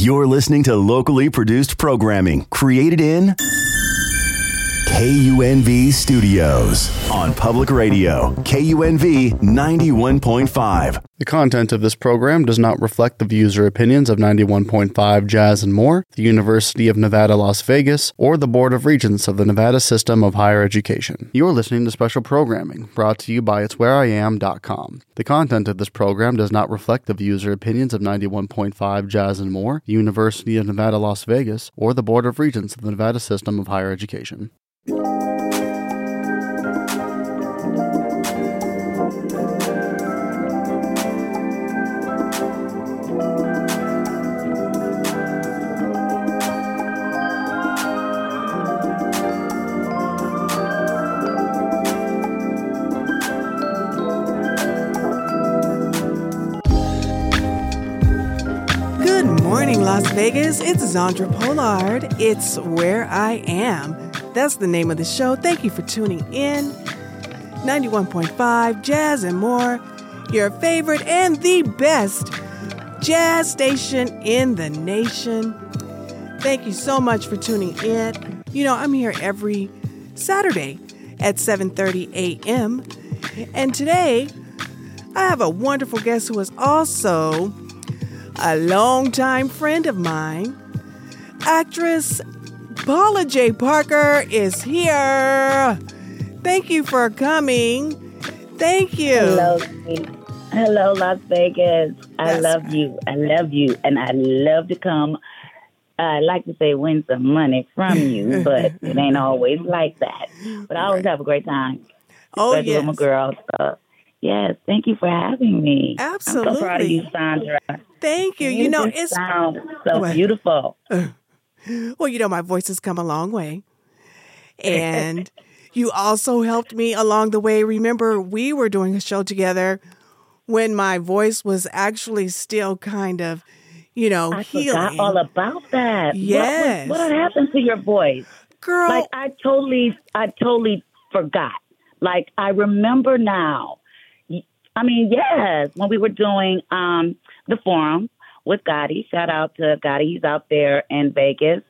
You're listening to locally produced programming created in KUNV Studios on Public Radio, KUNV 91.5. The content of this program does not reflect the views or opinions of 91.5 Jazz and More, the University of Nevada, Las Vegas, or the Board of Regents of the Nevada System of Higher Education. You're listening to special programming brought to you by It'sWhereIam.com. The content of this program does not reflect the views or opinions of 91.5 Jazz and More, the University of Nevada, Las Vegas, or the Board of Regents of the Nevada System of Higher Education. Good morning, Las Vegas. It's Zandra Polard. It's Where I Am. That's the name of the show. Thank you for tuning in. 91.5 Jazz and More, your favorite and the best jazz station in the nation. Thank you so much for tuning in. You know, I'm here every Saturday at 7:30 a.m. And today, I have a wonderful guest who is also a longtime friend of mine. Actress Paula J. Parker is here. Thank you for coming. Thank you. Hello. Hello, Las Vegas. I That's love right. you. I love you, and I love to come. I like to say win some money from you, but it ain't always like that. But I always have a great time, Oh, especially with my girls. So, yes, thank you for having me. I'm so proud of Absolutely. you, Zandra. Thank you. You know, just it's sound so beautiful. Uh, well, you know, my voice has come a long way. And you also helped me along the way. Remember, we were doing a show together when my voice was actually still kind of, you know, I healing. forgot all about that. What was- Yes. What, happened to your voice? Girl, like I totally, I totally forgot. Like I remember now. I mean, yes, when we were doing um, the forum with Gotti. Shout out to Gotti. He's out there in Vegas,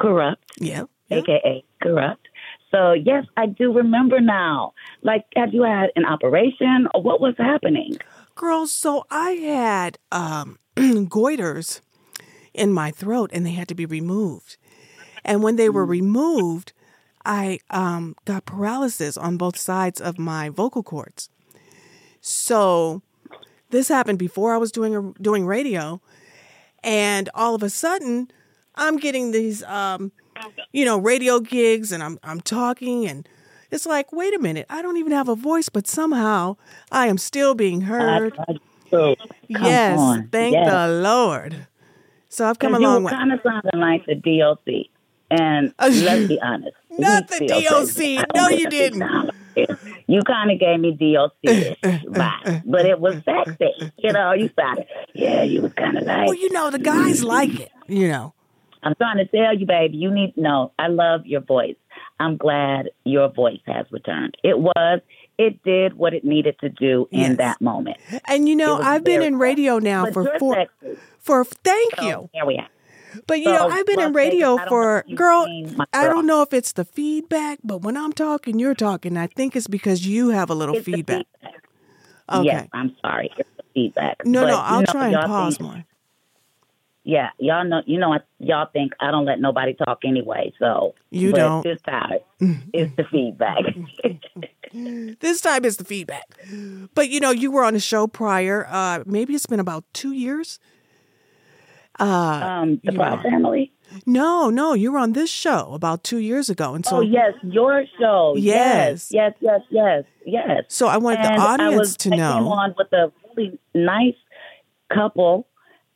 corrupt, yeah. yeah. aka corrupt. So yes, I do remember now. Like, had you had an operation or what was happening? Girls, so I had um, goiters in my throat and they had to be removed. And when they were removed, I um, got paralysis on both sides of my vocal cords. So this happened before I was doing a, doing radio, and all of a sudden, I'm getting these, um, you know, radio gigs, and I'm I'm talking, and it's like, wait a minute, I don't even have a voice, but somehow I am still being heard. I- yes, on, thank yes. the Lord. So I've come a you long were way. kind of sounding like the DOC. And let's be honest. Not the DOC. No, you didn't. Sound like it. You kind of gave me DOC vibe, but it was sexy. You know, you sounded, yeah, you was kind of like, Well, you know, the guys like it. You know. I'm trying to tell you, baby, you need to know. I love your voice. I'm glad your voice has returned. It was, it did what it needed to do in Yes. that moment. And you know, I've been in radio now But for four. sexy. For thank So, you. Here we are. But you know, I've been in radio Vegas, I don't know for girl. I don't know if it's the feedback, but when I'm talking, you're talking. I think it's because you have a little feedback. feedback. Okay. Yes, I'm sorry. It's the feedback. No, But, no, I'll know, try and pause think- more. Yeah, y'all know. You know what? Y'all think I don't let nobody talk anyway. So You don't. This time, it's the feedback. This time is the feedback. But you know, you were on a show prior. Uh, maybe it's been about two years. Uh, um, the Proud are. Family. no, no, you were on this show about two years ago, and so oh yes, your show. Yes. yes, yes, yes, yes. so I wanted and the audience was, to I came know. on with a really nice couple,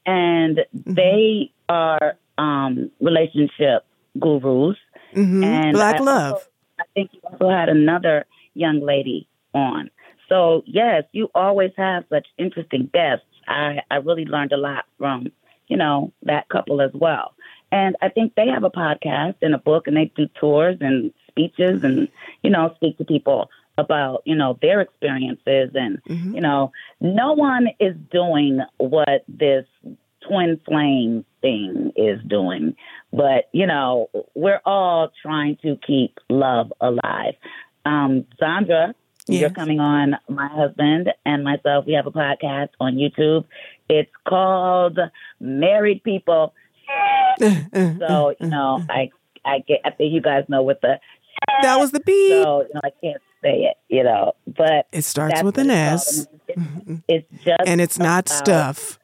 and Mm-hmm. they are um, relationship gurus. Mhm. And Black I love. also- I think you also had another young lady on. So yes, you always have such interesting guests. I, I really learned a lot from, you know, that couple as well. And I think they have a podcast and a book and they do tours and speeches and, you know, speak to people about, you know, their experiences and Mhm. you know, no one is doing what this twin flame thing is doing. But, you know, we're all trying to keep love alive. Um, Zandra, Yes. you're coming on my husband and myself. We have a podcast on YouTube. It's called Married People. Uh, uh, uh, so, you know, I I get I think you guys know what the that was the beat. so you know I can't say it, you know. But it starts with an S. It's, mm-hmm. it's just and it's not stuff.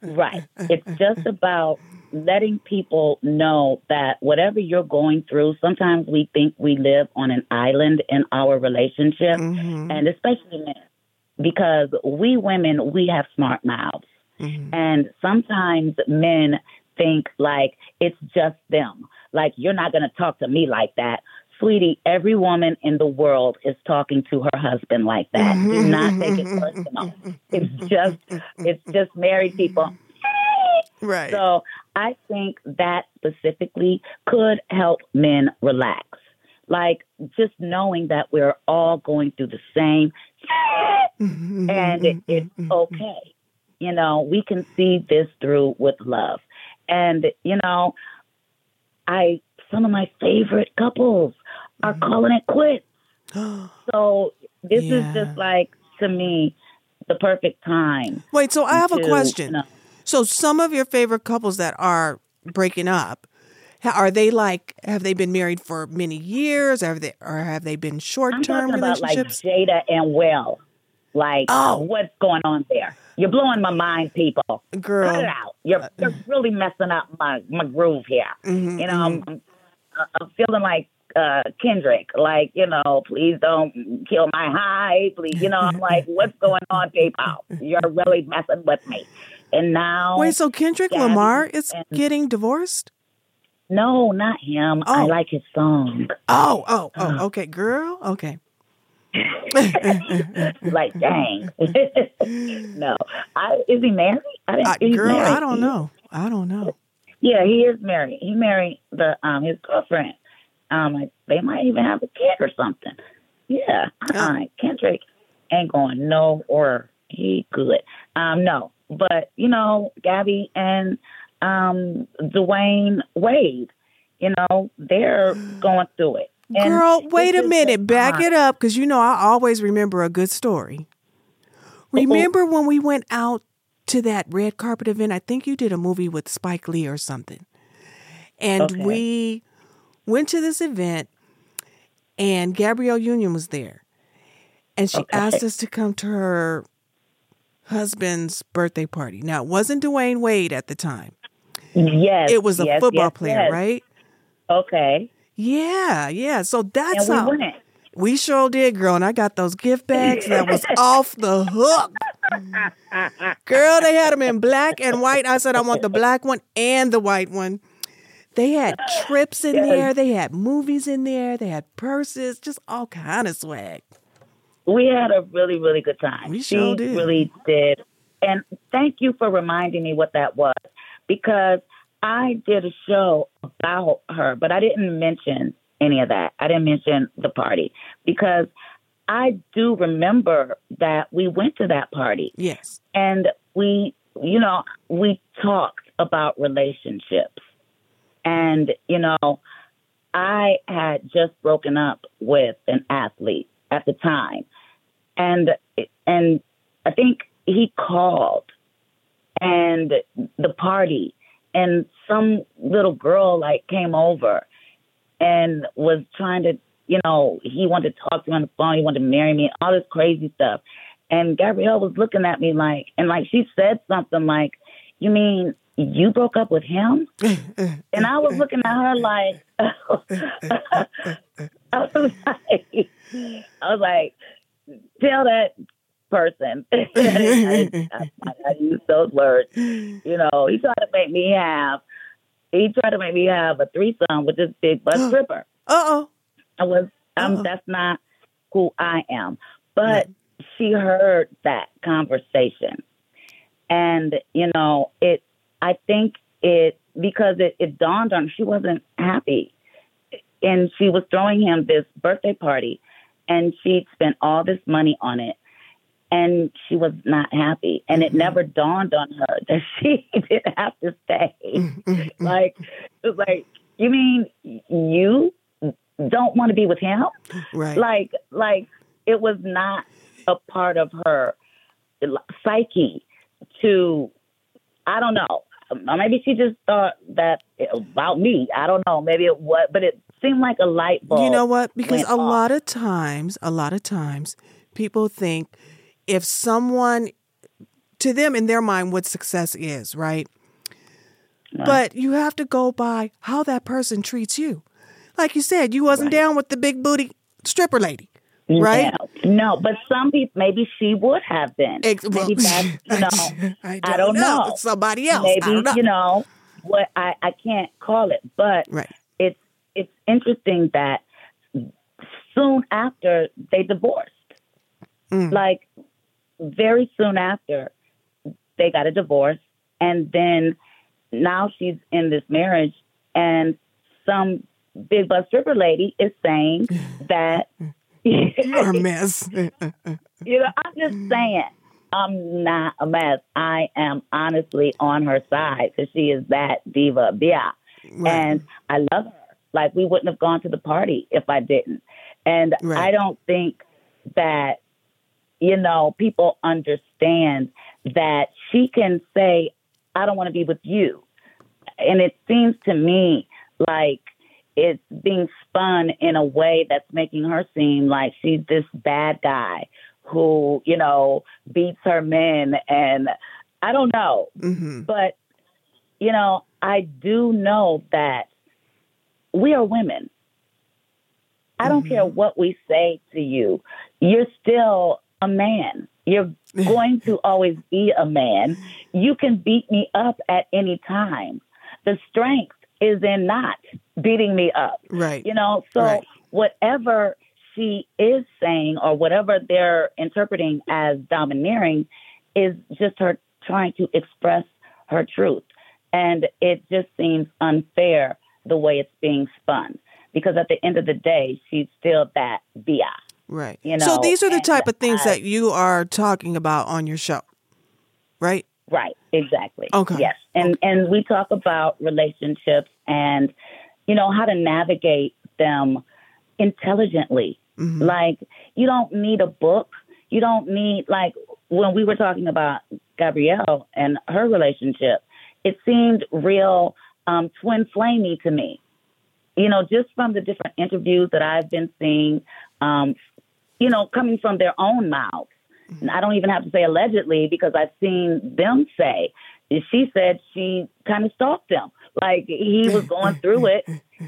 Right. It's just about letting people know that whatever you're going through, sometimes we think we live on an island in our relationship, Mhm. and especially men, because we women, we have smart mouths. Mhm. And sometimes men think like it's just them. Like, you're not going to talk to me like that. Sweetie, every woman in the world is talking to her husband like that. Do not take it personal. It's just, it's just married people. Right. So I think that specifically could help men relax. Like just knowing that we're all going through the same Mm-hmm. and it, mm-hmm, it's mm-hmm, mm-hmm. okay. You know, we can see this through with love. And, you know, I some of my favorite couples are calling it quits. So this Yeah. is just like to me the perfect time. Wait, so I have a question. you know, So some of your favorite couples that are breaking up, are they like have they been married for many years? Have they or have they been short term talking about like relationships? Jada and Will. Like, Oh. what's going on there? You're blowing my mind, people. Girl. Cut it out. You're, you're really messing up my, my groove here. Mhm, You know, I'm, I'm, I'm feeling like uh, Kendrick. Like, you know, please don't kill my high. Please, you know, I'm like, what's going on, people? You're really messing with me. And now, Wait, so Kendrick Gabby Lamar is and- getting divorced? no, not him. I Oh. like his song. Oh, oh, Uh-huh. oh, okay, girl. Okay. like, dang. no, I, is he married? I didn't. I, girl, married. I don't know. I don't know. Yeah, he is married. He married the um his girlfriend. Um, like, they might even have a kid or something. Yeah, uh-uh. Kendrick ain't going no or he good. Um, no, but you know, Gabby and um Dwyane Wade, you know, they're going through it. And Girl, wait a minute. Back it up because you know I always remember a good story. Remember when we went out to that red carpet event? I think you did a movie with Spike Lee or something. And Okay. we went to this event and Gabrielle Union was there. And she Okay. asked us to come to her husband's birthday party. Now, it wasn't Dwyane Wade at the time. Yes, It was a yes, football yes, player, yes. right? Okay, Yeah, yeah. So that's and we how went. we sure did, girl. And I got those gift bags that was off the hook. Girl, they had them in black and white. I said, I want the black one and the white one. They had trips in there. They had movies in there. They had purses, just all kind of swag. We had a really, really good time. We she sure did. really did. And thank you for reminding me what that was because I did a show about her, but I didn't mention any of that. I didn't mention the party because I do remember that we went to that party Yes. and we, you know, we talked about relationships. And, you know, I had just broken up with an athlete at the time. And and I think he called and the party and some little girl like came over and was trying to you know, he wanted to talk to me on the phone, he wanted to marry me, all this crazy stuff. And Gabrielle was looking at me like and like she said something like, You mean you broke up with him? And I was looking at her like, I was like, I was like, tell that person. I, I, I, I used those words. You know, he tried to make me have, he tried to make me have a threesome with this big butt stripper. Uh oh. I was, um, that's not who I am. But she heard that conversation. And, you know, it, I think it, because it, it dawned on her, she wasn't happy. And she was throwing him this birthday party and she'd spent all this money on it. and she was not happy. And it mm-hmm. never dawned on her that she didn't have to stay. Mm-hmm. like, it was like, you mean you don't want to be with him? Right. Like, like it was not a part of her psyche to, I don't know. Maybe she just thought that about me. I don't know. Maybe it was, but it seemed like a light bulb. You know what? Because a off. lot of times, a lot of times, people think if someone, to them in their mind, what success is, right? But you have to go by how that person treats you. Like you said, you wasn't down with the big booty stripper lady, right? No, no, but some people, maybe she would have been. Ex- maybe that's, you know, I I don't know. It's somebody else. maybe I don't know. you know what I, I can't call it, but Right. It's interesting that soon after they divorced, Mm. like very soon after they got a divorce, and then now she's in this marriage, and some big butt stripper lady is saying that You're a mess. You know, I'm just saying, I'm not a mess. I am honestly on her side because she is that diva Bia. And I love her. Like, we wouldn't have gone to the party if I didn't. And Right. I don't think that, you know, people understand that she can say, I don't want to be with you. And it seems to me like it's being spun in a way that's making her seem like she's this bad guy who, you know, beats her men. And I don't know. hmm But, you know, I do know that we are women. I don't mm-hmm. care what we say to you. You're still a man. You're going to always be a man. You can beat me up at any time. The strength is in not beating me up. Right. You know, so Right. whatever she is saying or whatever they're interpreting as domineering is just her trying to express her truth. And it just seems unfair the way it's being spun. Because at the end of the day, she's still that BI. Right. You know, so these are the type of things I- that you are talking about on your show, right? Right, exactly. Okay. Yes. And and we talk about relationships and you know how to navigate them intelligently. Mm-hmm. Like you don't need a book. You don't need like when we were talking about Gabrielle and her relationship, it seemed real um, twin flamey to me. You know, just from the different interviews that I've been seeing, um, you know, coming from their own mouths. And I don't even have to say allegedly because I've seen them say. She said she kind of stalked him. Like he was going through it,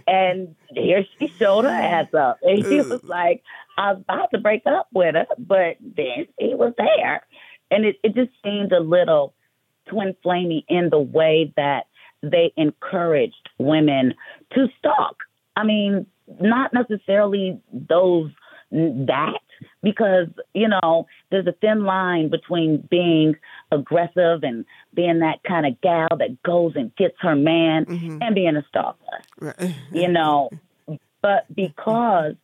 and here she showed her ass up. And he was like, I was about to break up with her, but then he was there. And it, it just seemed a little twin flamey in the way that they encouraged women to stalk. I mean, not necessarily those that because you know there's a thin line between being aggressive and being that kind of gal that goes and gets her man mm-hmm. and being a stalker Right. you know but because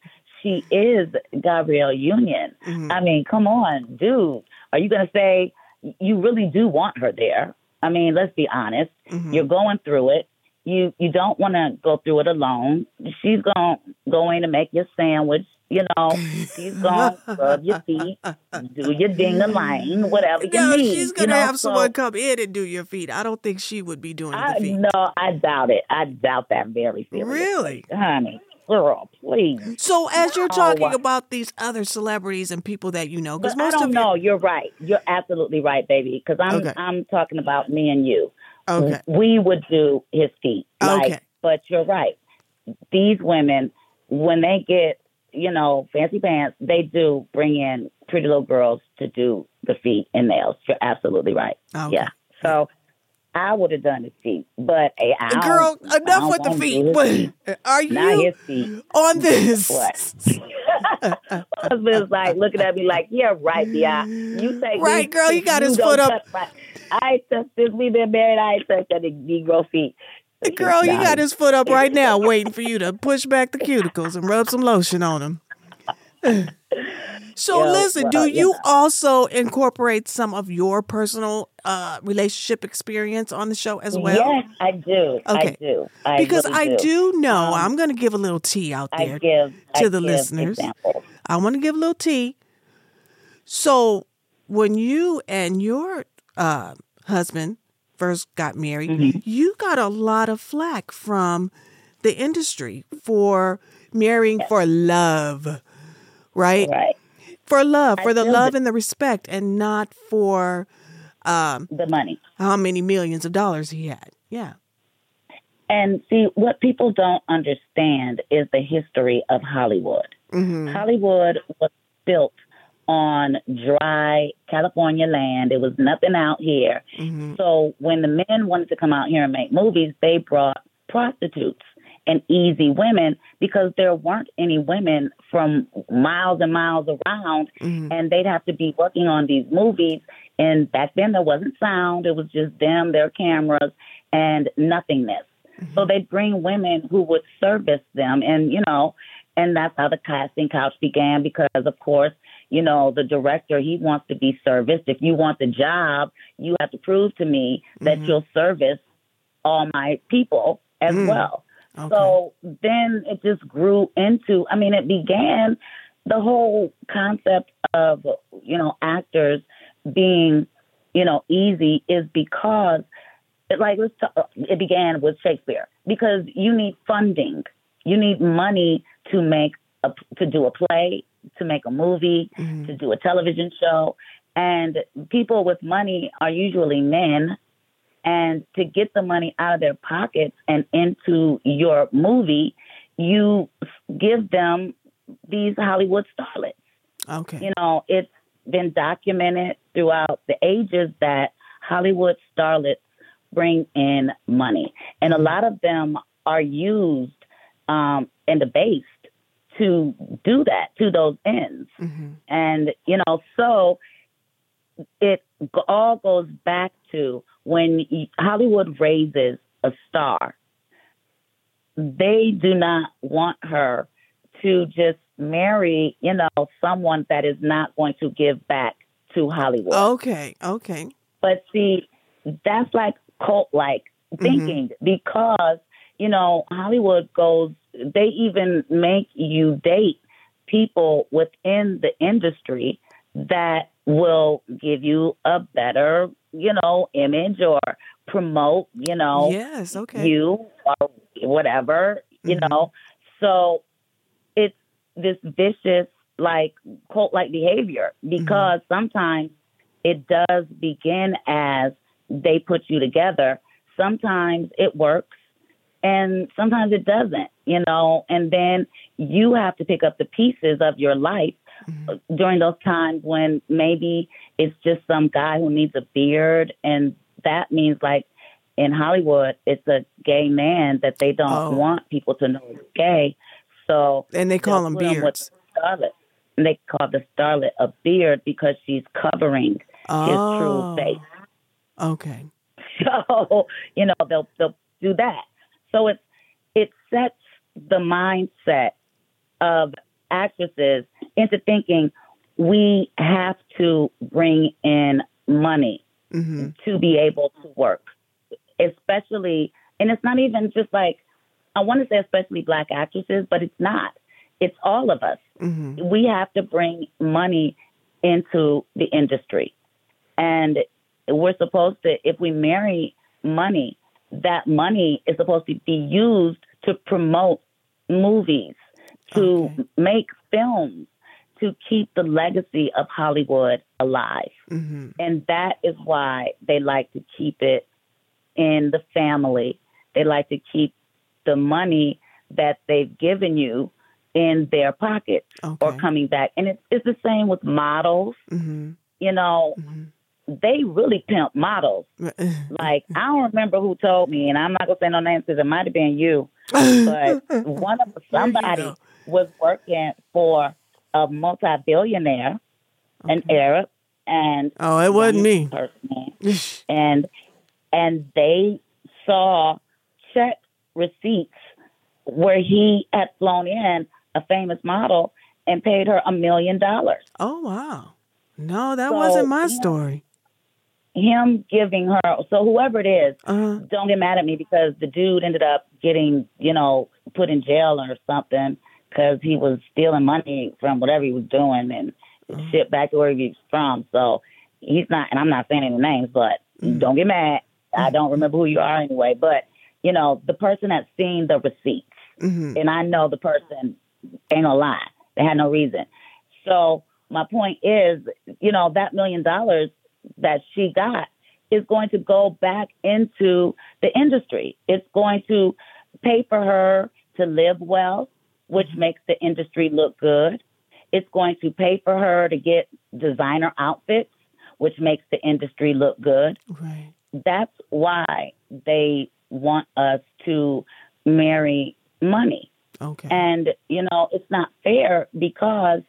she is gabrielle union mm-hmm. i mean come on dude are you going to say you really do want her there i mean let's be honest mm-hmm. you're going through it you you don't want to go through it alone she's going to go in and make your sandwich you know she's going to rub your feet do your ding a line whatever you No, need she's gonna know? have So- someone come in and do your feet. I don't think she would be doing I, the feet. no, I doubt it. I doubt that very seriously. Really? Honey, girl, please. So as you're talking about these other celebrities and people that you know, because But I most don't of know. You're right. You're absolutely right, baby. Because I'm Okay. I'm talking about me and you. Okay. We would do his feet. Like, Okay. But you're right. These women, when they get, you know, fancy pants, they do bring in pretty little girls to do the feet and nails. You're absolutely right. Okay. Yeah. So I would have done his feet, but eh, I Girl, enough with the feet. What-. Are Not you feet. on this? What? Husband's like looking at me like, yeah, right, yeah. You say Right, girl, you got his foot up. my- I touched since we've been married. I ain't touched any Negro feet. Girl, you got his foot up right now, waiting for you to push back the cuticles and rub some lotion on him. So Yeah, listen, well, do you also incorporate some of your personal uh, relationship experience on the show as well? yes, I do. Okay. I do. I because really I do know Um, I'm going to give a little tea out there. give to I the listeners. Examples. I want to give a little tea. So, when you and your uh, husband first got married, Mm-hmm. you got a lot of flack from the industry for marrying for love, right? Right. For love, for the love that- and the respect, and not for um, The money. how many millions of dollars he had. Yeah. And see, what people don't understand is the history of Hollywood. hmm Hollywood was built on dry California land. There was nothing out here. hmm So when the men wanted to come out here and make movies, they brought prostitutes and easy women because there weren't any women from miles and miles around hmm and they'd have to be working on these movies. And back then there wasn't sound, it was just them, their cameras, and nothingness. So they'd bring women who would service them, and you know, and that's how the casting couch began. Because of course, you know, the director he wants to be serviced. If you want the job, you have to prove to me that Mhm. you'll service all my people as Mm. well. Okay. So then it just grew into, I mean, it began the whole concept of, you know, actors being, you know, easy is because, it, like, let's talk, it began with Shakespeare because you need funding. You need money to make, a, to do a play, to make a movie, Mhm. to do a television show. And people with money are usually men. And to get the money out of their pockets and into your movie, you give them these Hollywood starlets. Okay. You know, it's been documented throughout the ages that Hollywood starlets bring in money. And a lot of them are used um, and debased to do that, to those ends. hmm And, you know, so it all goes back to when Hollywood raises a star, they do not want her to just marry, you know, someone that is not going to give back to Hollywood. Okay. Okay. But see, that's like cult like mm-hmm. thinking because, you know, Hollywood goes, they even make you date people within the industry that will give you a better, you know, image or promote, you know, Yes. Okay. you or whatever, you Mhm. know. So it's this vicious, like cult like behavior because sometimes it does begin as they put you together. Sometimes it works and sometimes it doesn't, you know, and then you have to pick up the pieces of your life Mhm. during those times when maybe it's just some guy who needs a beard and that means like in Hollywood it's a gay man that they don't Oh. want people to know is gay. So And they call they'll them put 'em with beards. starlet. And they call the starlet a beard because she's covering Oh. his true face. Okay. So, you know, they'll they'll do that. So it it sets the mindset of actresses into thinking we have to bring in money hmm to be able to work. Especially and it's not even just like I want to say especially black actresses, but it's not. It's all of us hmm we have to bring money into the industry. And we're supposed to, if we marry money, that money is supposed to be used to promote movies, to Okay. make films, to keep the legacy of Hollywood alive. hmm And that is why they like to keep it in the family. They like to keep the money that they've given you in their pockets Okay. or coming back. And it's, it's the same with models. hmm You know, hmm they really pimp models. Like, I don't remember who told me, and I'm not going to say no names because it might have been you, but one of somebody was working for a multi billionaire, an Arab, and oh, it wasn't me. person, and and they saw check receipts where he had flown in a famous model and paid her a million dollars. Oh wow. No, that So, wasn't my yeah. story. Him giving her, so whoever it is, Uh, don't get mad at me because the dude ended up getting, you know, put in jail or something because he was stealing money from whatever he was doing and shipped back to where he was from. So he's not, and I'm not saying any names, but don't get mad. I don't remember who you are anyway. But you know, the person that's seen the receipts, mhm. and I know the person ain't gonna lie. They had no reason. So my point is, you know, that million dollars that she got is going to go back into the industry. It's going to pay for her to live well, which makes the industry look good. It's going to pay for her to get designer outfits, which makes the industry look good Right. that's why they want us to marry money. Okay. And, you know, it's not fair because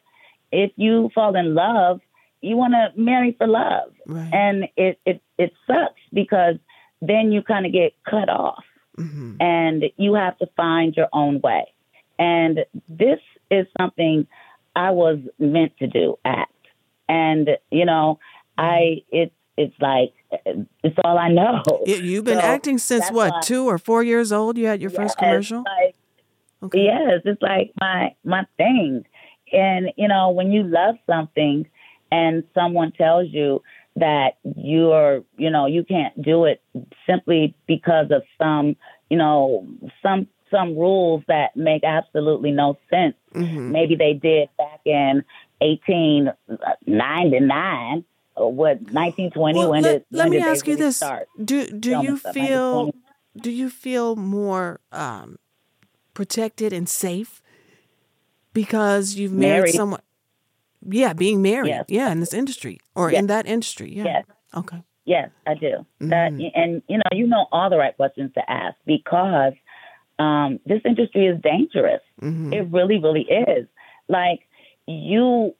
if you fall in love, you want to marry for love. Right. And it, it, it sucks because then you kind of get cut off Mhm. and you have to find your own way. And this is something I was meant to do, act. And, you know, I, it's, it's like, it's all I know. You- You've been So acting since what, why- two or four years old? You had your first commercial? Like, Okay. Yes, it's like my my thing. And you know, when you love something and someone tells you that you're, you know, you can't do it simply because of some, you know, some some rules that make absolutely no sense. Mhm. Maybe they did back in 1899 or what 1920 Well, when let, did let when me did ask you really this? Do do you feel do you feel more um, protected and safe because you've married, Married. someone? Yeah, being married. Yes. Yeah, in this industry or Yes. in that industry. Yeah. Yes. Okay. Yes, I do. That Mhm. and you know, you know all the right questions to ask because um, this industry is dangerous. hmm It really, really is. Like you,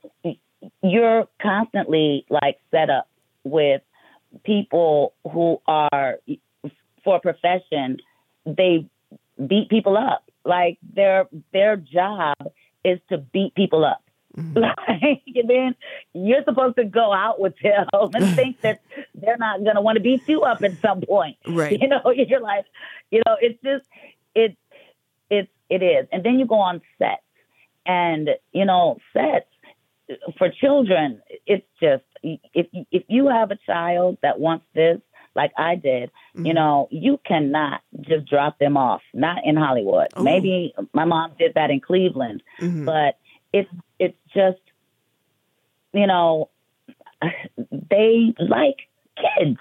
you're constantly like set up with people who are for a profession. They beat people up. Like their their job is to beat people up. Mhm. Like, and then you're supposed to go out with them and think that they're not going to want to beat you up at some point. Right. You know, you're like, you know, it's just, it, it, it is. And then you go on sets and, you know, sets for children, it's just, if, if you have a child that wants this, like I did, you know, you cannot just drop them off, not in Hollywood. Oh. Maybe my mom did that in Cleveland, Mhm. but it's it's just you know they like kids.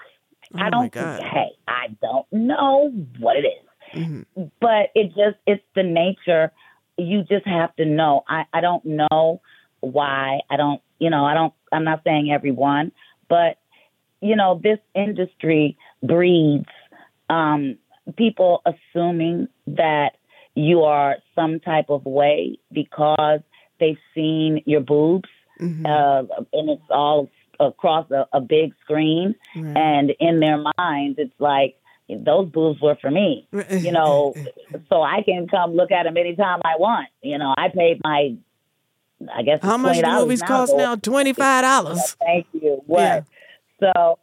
Oh I my don't God. hey, I don't know what it is. Mhm. But it just it's the nature you just have to know. I, I don't know why. I don't you know, I don't I'm not saying everyone, but you know, this industry breeds um people assuming that you are some type of way because they've seen your boobs Mhm. uh, and it's all across a, a big screen and in their minds it's like those boobs were for me you know so i can come look at them anytime i want you know i paid my i guess How much do $20 movies cost now? Twenty five dollars. Thank you. What? So,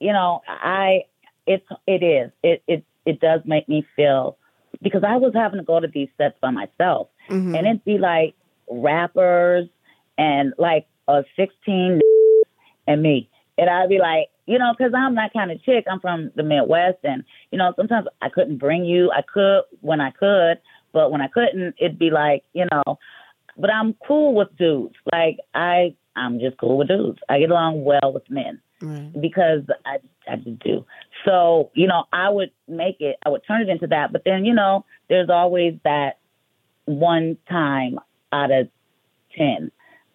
you know, I it's it is it it it does make me feel because I was having to go to these sets by myself, Mm-hmm. and it'd be like rappers and like a sixteen and me, and I'd be like, you know, because I'm that kind of chick. I'm from the Midwest, and you know, sometimes I couldn't bring you. I could when I could, but when I couldn't, it'd be like, you know, but I'm cool with dudes. Like I, I'm just cool with dudes. I get along well with men Right. because I, I just do. So you know, I would make it. I would turn it into that. But then you know, there's always that one time out of ten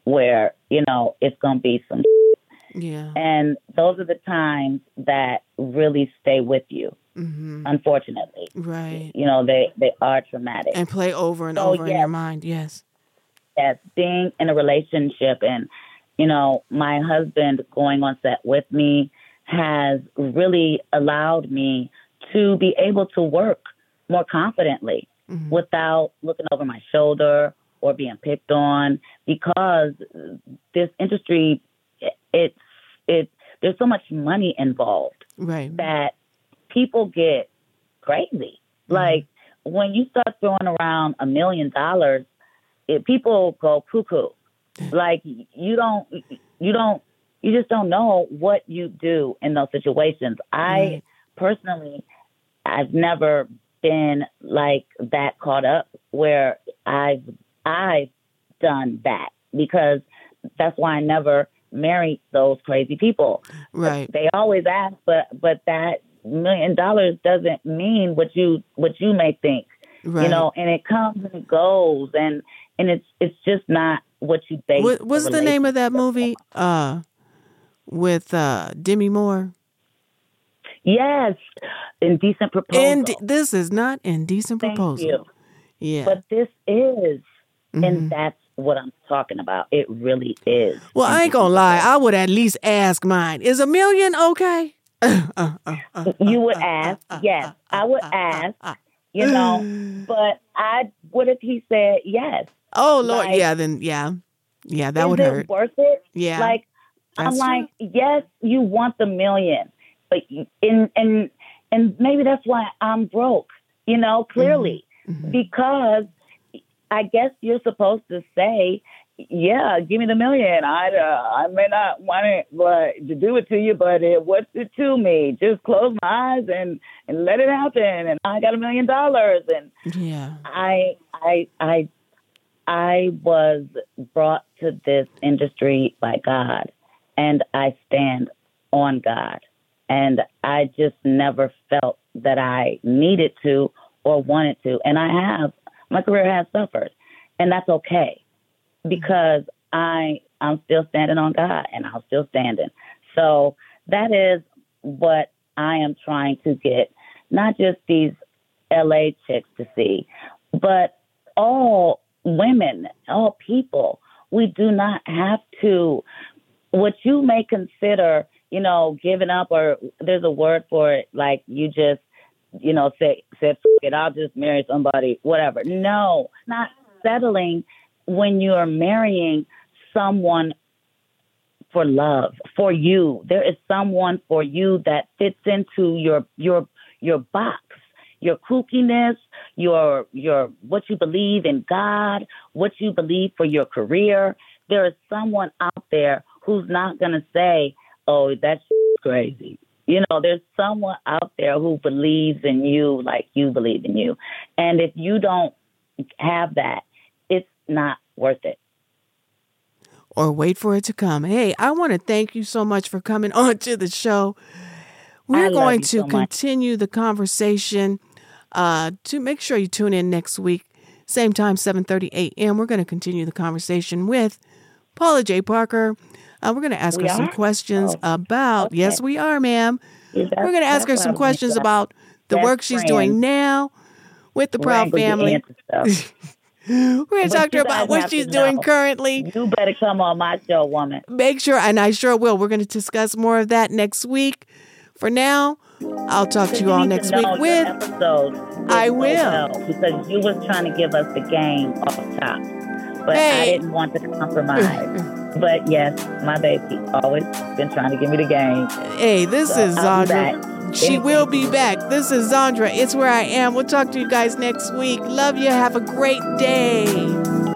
where you know it's gonna be some, Yeah. and those are the times that really stay with you. hmm Unfortunately, Right. you know they they are traumatic. And play over and So, over in your mind. Yes. as being in a relationship and you know my husband going on set with me has really allowed me to be able to work more confidently Mhm. without looking over my shoulder or being picked on because this industry it's it there's so much money involved Right. that people get crazy. Mm-hmm. Like when you start throwing around a million dollars, it, people go cuckoo. Like you don't, you don't, you just don't know what you do in those situations. I personally, I've never been like that caught up where I've I've done that because that's why I never married those crazy people Right. they always ask, but but that million dollars doesn't mean what you what you may think, Right. you know. And it comes and it goes, and and it's it's just not what you base. What, a what's the name of that movie? Uh, with uh Demi Moore. Yes, indecent proposal. And this is not indecent Thank proposal. you. Yeah. But this is, Mhm. and that's what I'm talking about. It really is. well, I ain't gonna lie. I would at least ask mine. Is a million okay? you would ask, yes, I would ask, you know. But I, what if he said yes? Oh Lord, Like- yeah. Then yeah, yeah. That is would it hurt. worth it? Yeah. Like I'm That's like, yes, you want the million, but and and and maybe that's why I'm broke. You know, clearly Mhm. because I guess you're supposed to say, yeah, give me the million. I uh, I may not want it, but to do it to you, but it, what's it to me? Just close my eyes and and let it happen, and I got a million dollars, and Yeah. I I I I was brought to this industry by God and I stand on God. And I just never felt that I needed to or wanted to. And I have my career has suffered. And that's okay. Because I I'm still standing on God and I'm still standing. So that is what I am trying to get not just these LA chicks to see, but all women, all people. We do not have to, what you may consider, you know, giving up, or there's a word for it, like you just, you know, say, said, "Fuck it, I'll just marry somebody, whatever. No, not settling when you are marrying someone for love, for you. There is someone for you that fits into your your your box, your kookiness, your your what you believe in God, what you believe for your career. There is someone out there who's not going to say, "Oh, that's crazy." You know, there's someone out there who believes in you like you believe in you. And if you don't have that, it's not worth it. Or wait for it to come. Hey, I want to thank you so much for coming on to the show. We're going to so much. continue the conversation. Uh, to make sure you tune in next week, same time, 7:30 a.m. We're going to continue the conversation with Paula J. Parker. Uh, we're going to ask We her some questions Oh, about. okay. Yes, we are, ma'am. We're going to ask her some what I wanted questions about the work she's doing now with the Proud family. We're going to talk to her about what she's doing know. currently. You better come on my show, woman. Make sure, and I sure will. We're going to discuss more of that next week. For now, I'll talk to you all next week with. episodes I will. because you was trying to give us the game off top, but I didn't want to compromise. but yes, my baby always been trying to give me the game. Hey, this So is Zandra. She will be back. This is Zandra. It's where I am. We'll talk to you guys next week. Love you. Have a great day.